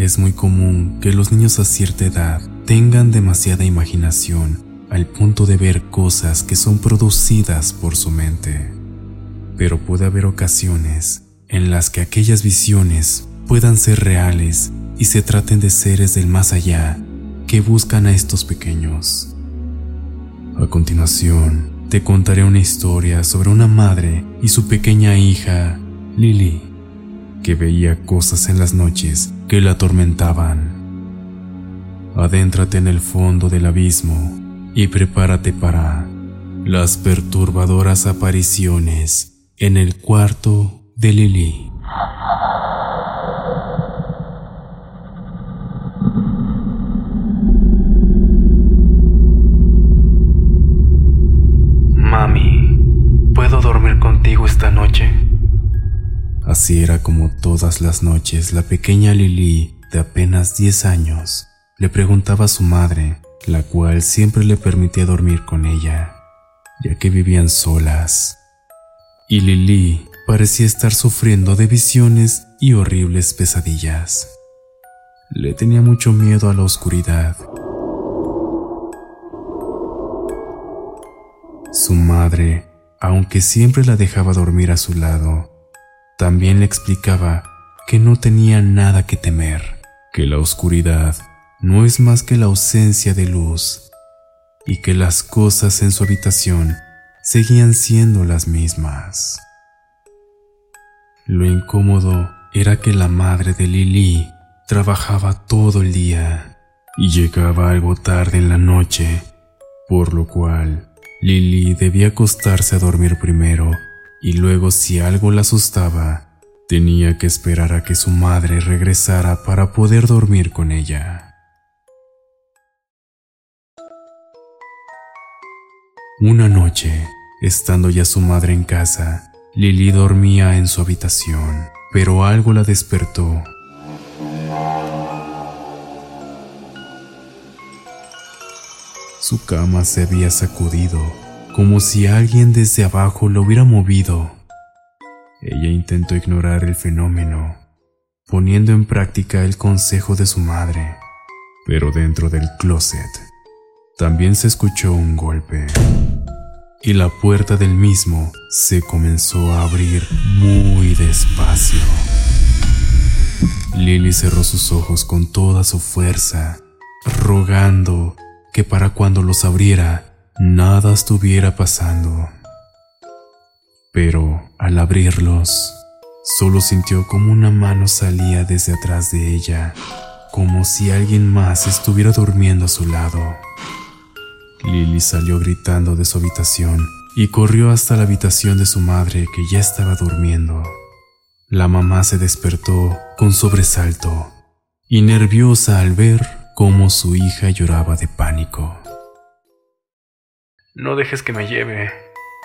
Es muy común que los niños a cierta edad tengan demasiada imaginación al punto de ver cosas que son producidas por su mente. Pero puede haber ocasiones en las que aquellas visiones puedan ser reales y se traten de seres del más allá que buscan a estos pequeños. A continuación, te contaré una historia sobre una madre y su pequeña hija, Lily, que veía cosas en las noches que la atormentaban. Adéntrate en el fondo del abismo y prepárate para las perturbadoras apariciones en el cuarto de Lily. Así era como todas las noches la pequeña Lily, de apenas 10 años, le preguntaba a su madre, la cual siempre le permitía dormir con ella, ya que vivían solas. Y Lily parecía estar sufriendo de visiones y horribles pesadillas. Le tenía mucho miedo a la oscuridad. Su madre, aunque siempre la dejaba dormir a su lado, también le explicaba que no tenía nada que temer, que la oscuridad no es más que la ausencia de luz y que las cosas en su habitación seguían siendo las mismas. Lo incómodo era que la madre de Lily trabajaba todo el día y llegaba algo tarde en la noche, por lo cual Lily debía acostarse a dormir primero y luego si algo la asustaba, tenía que esperar a que su madre regresara para poder dormir con ella. Una noche, estando ya su madre en casa, Lily dormía en su habitación, pero algo la despertó. Su cama se había sacudido como si alguien desde abajo lo hubiera movido. Ella intentó ignorar el fenómeno, poniendo en práctica el consejo de su madre, pero dentro del closet también se escuchó un golpe y la puerta del mismo se comenzó a abrir muy despacio. Lily cerró sus ojos con toda su fuerza, rogando que para cuando los abriera nada estuviera pasando. Pero al abrirlos, solo sintió como una mano salía desde atrás de ella, como si alguien más estuviera durmiendo a su lado. Lily salió gritando de su habitación y corrió hasta la habitación de su madre que ya estaba durmiendo. La mamá se despertó con sobresalto y nerviosa al ver cómo su hija lloraba de pánico. No dejes que me lleve.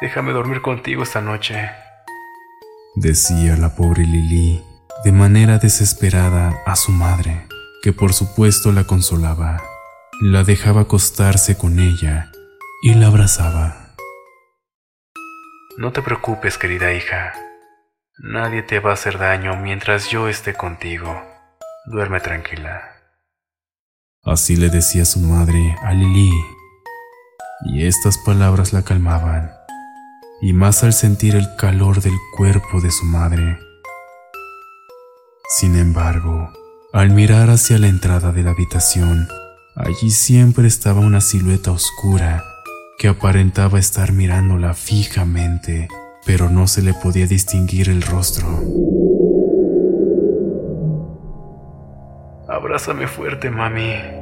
Déjame dormir contigo esta noche. Decía la pobre Lili de manera desesperada a su madre, que por supuesto la consolaba. La dejaba acostarse con ella y la abrazaba. No te preocupes, querida hija. Nadie te va a hacer daño mientras yo esté contigo. Duerme tranquila. Así le decía su madre a Lili, y estas palabras la calmaban, y más al sentir el calor del cuerpo de su madre. Sin embargo, al mirar hacia la entrada de la habitación, allí siempre estaba una silueta oscura que aparentaba estar mirándola fijamente, pero no se le podía distinguir el rostro. Abrázame fuerte, mami.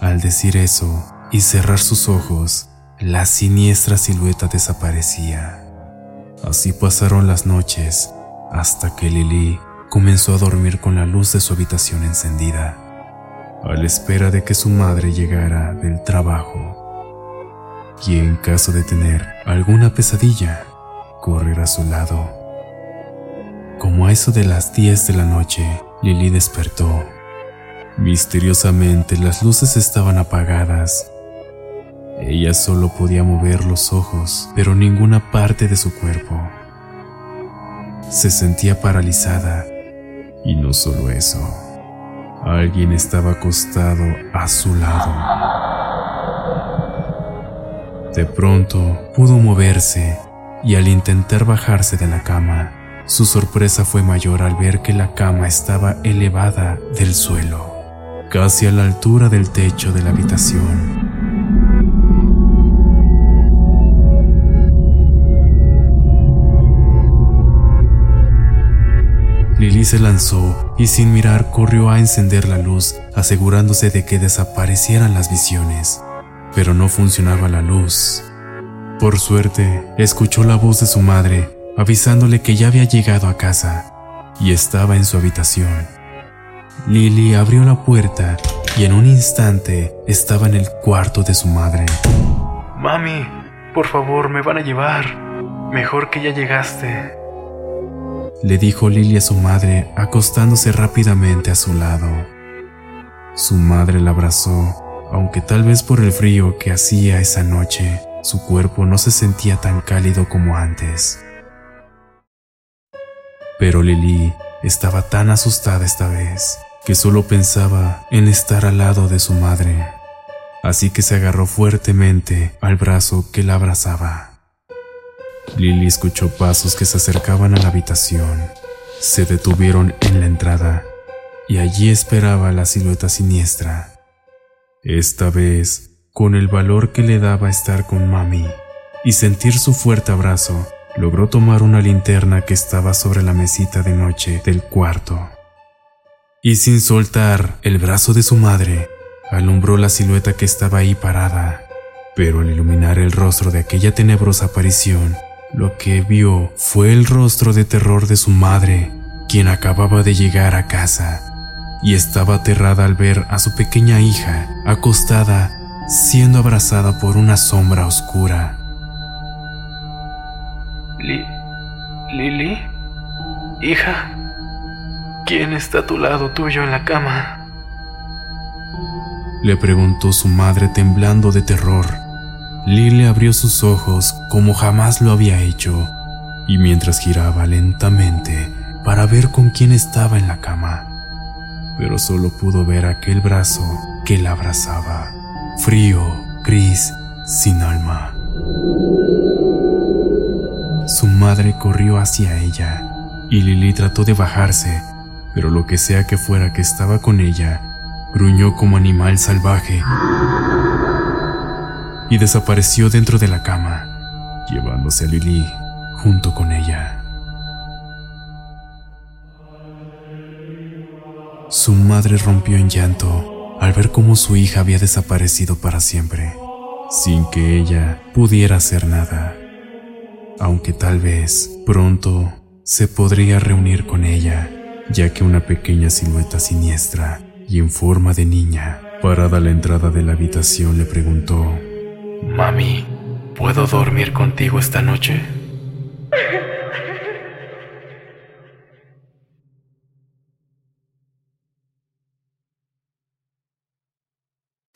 Al decir eso y cerrar sus ojos, la siniestra silueta desaparecía. Así pasaron las noches hasta que Lily comenzó a dormir con la luz de su habitación encendida, a la espera de que su madre llegara del trabajo y en caso de tener alguna pesadilla, correr a su lado. Como a eso de las 10 de la noche, Lily despertó. Misteriosamente las luces estaban apagadas. Ella solo podía mover los ojos, pero ninguna parte de su cuerpo. Se sentía paralizada. Y no solo eso, alguien estaba acostado a su lado. De pronto pudo moverse y al intentar bajarse de la cama, su sorpresa fue mayor al ver que la cama estaba elevada del suelo, casi a la altura del techo de la habitación. Lily se lanzó y sin mirar corrió a encender la luz, asegurándose de que desaparecieran las visiones pero no funcionaba la luz. Por suerte, escuchó la voz de su madre avisándole que ya había llegado a casa y estaba en su habitación. Lily abrió la puerta y en un instante estaba en el cuarto de su madre. Mami, por favor, me van a llevar. Mejor que ya llegaste. Le dijo Lily a su madre acostándose rápidamente a su lado. Su madre la abrazó aunque tal vez por el frío que hacía esa noche, su cuerpo no se sentía tan cálido como antes. Pero Lily estaba tan asustada esta vez que solo pensaba en estar al lado de su madre, así que se agarró fuertemente al brazo que la abrazaba. Lily escuchó pasos que se acercaban a la habitación, se detuvieron en la entrada y allí esperaba la silueta siniestra esta vez, con el valor que le daba estar con mami y sentir su fuerte abrazo, logró tomar una linterna que estaba sobre la mesita de noche del cuarto. Y sin soltar el brazo de su madre, alumbró la silueta que estaba ahí parada. Pero al iluminar el rostro de aquella tenebrosa aparición, lo que vio fue el rostro de terror de su madre, quien acababa de llegar a casa y estaba aterrada al ver a su pequeña hija acostada, siendo abrazada por una sombra oscura. Lili, hija, ¿quién está a tu lado tuyo en la cama? Le preguntó su madre temblando de terror. Lily abrió sus ojos como jamás lo había hecho, y mientras giraba lentamente para ver con quién estaba en la cama, pero solo pudo ver aquel brazo que la abrazaba, frío, gris, sin alma. Su madre corrió hacia ella y Lily trató de bajarse, pero lo que sea que fuera que estaba con ella, gruñó como animal salvaje. Y desapareció dentro de la cama, llevándose a Lily junto con ella. Su madre rompió en llanto al ver cómo su hija había desaparecido para siempre, sin que ella pudiera hacer nada, aunque tal vez pronto se podría reunir con ella, ya que una pequeña silueta siniestra y en forma de niña, parada a la entrada de la habitación, le preguntó, Mami, ¿puedo dormir contigo esta noche?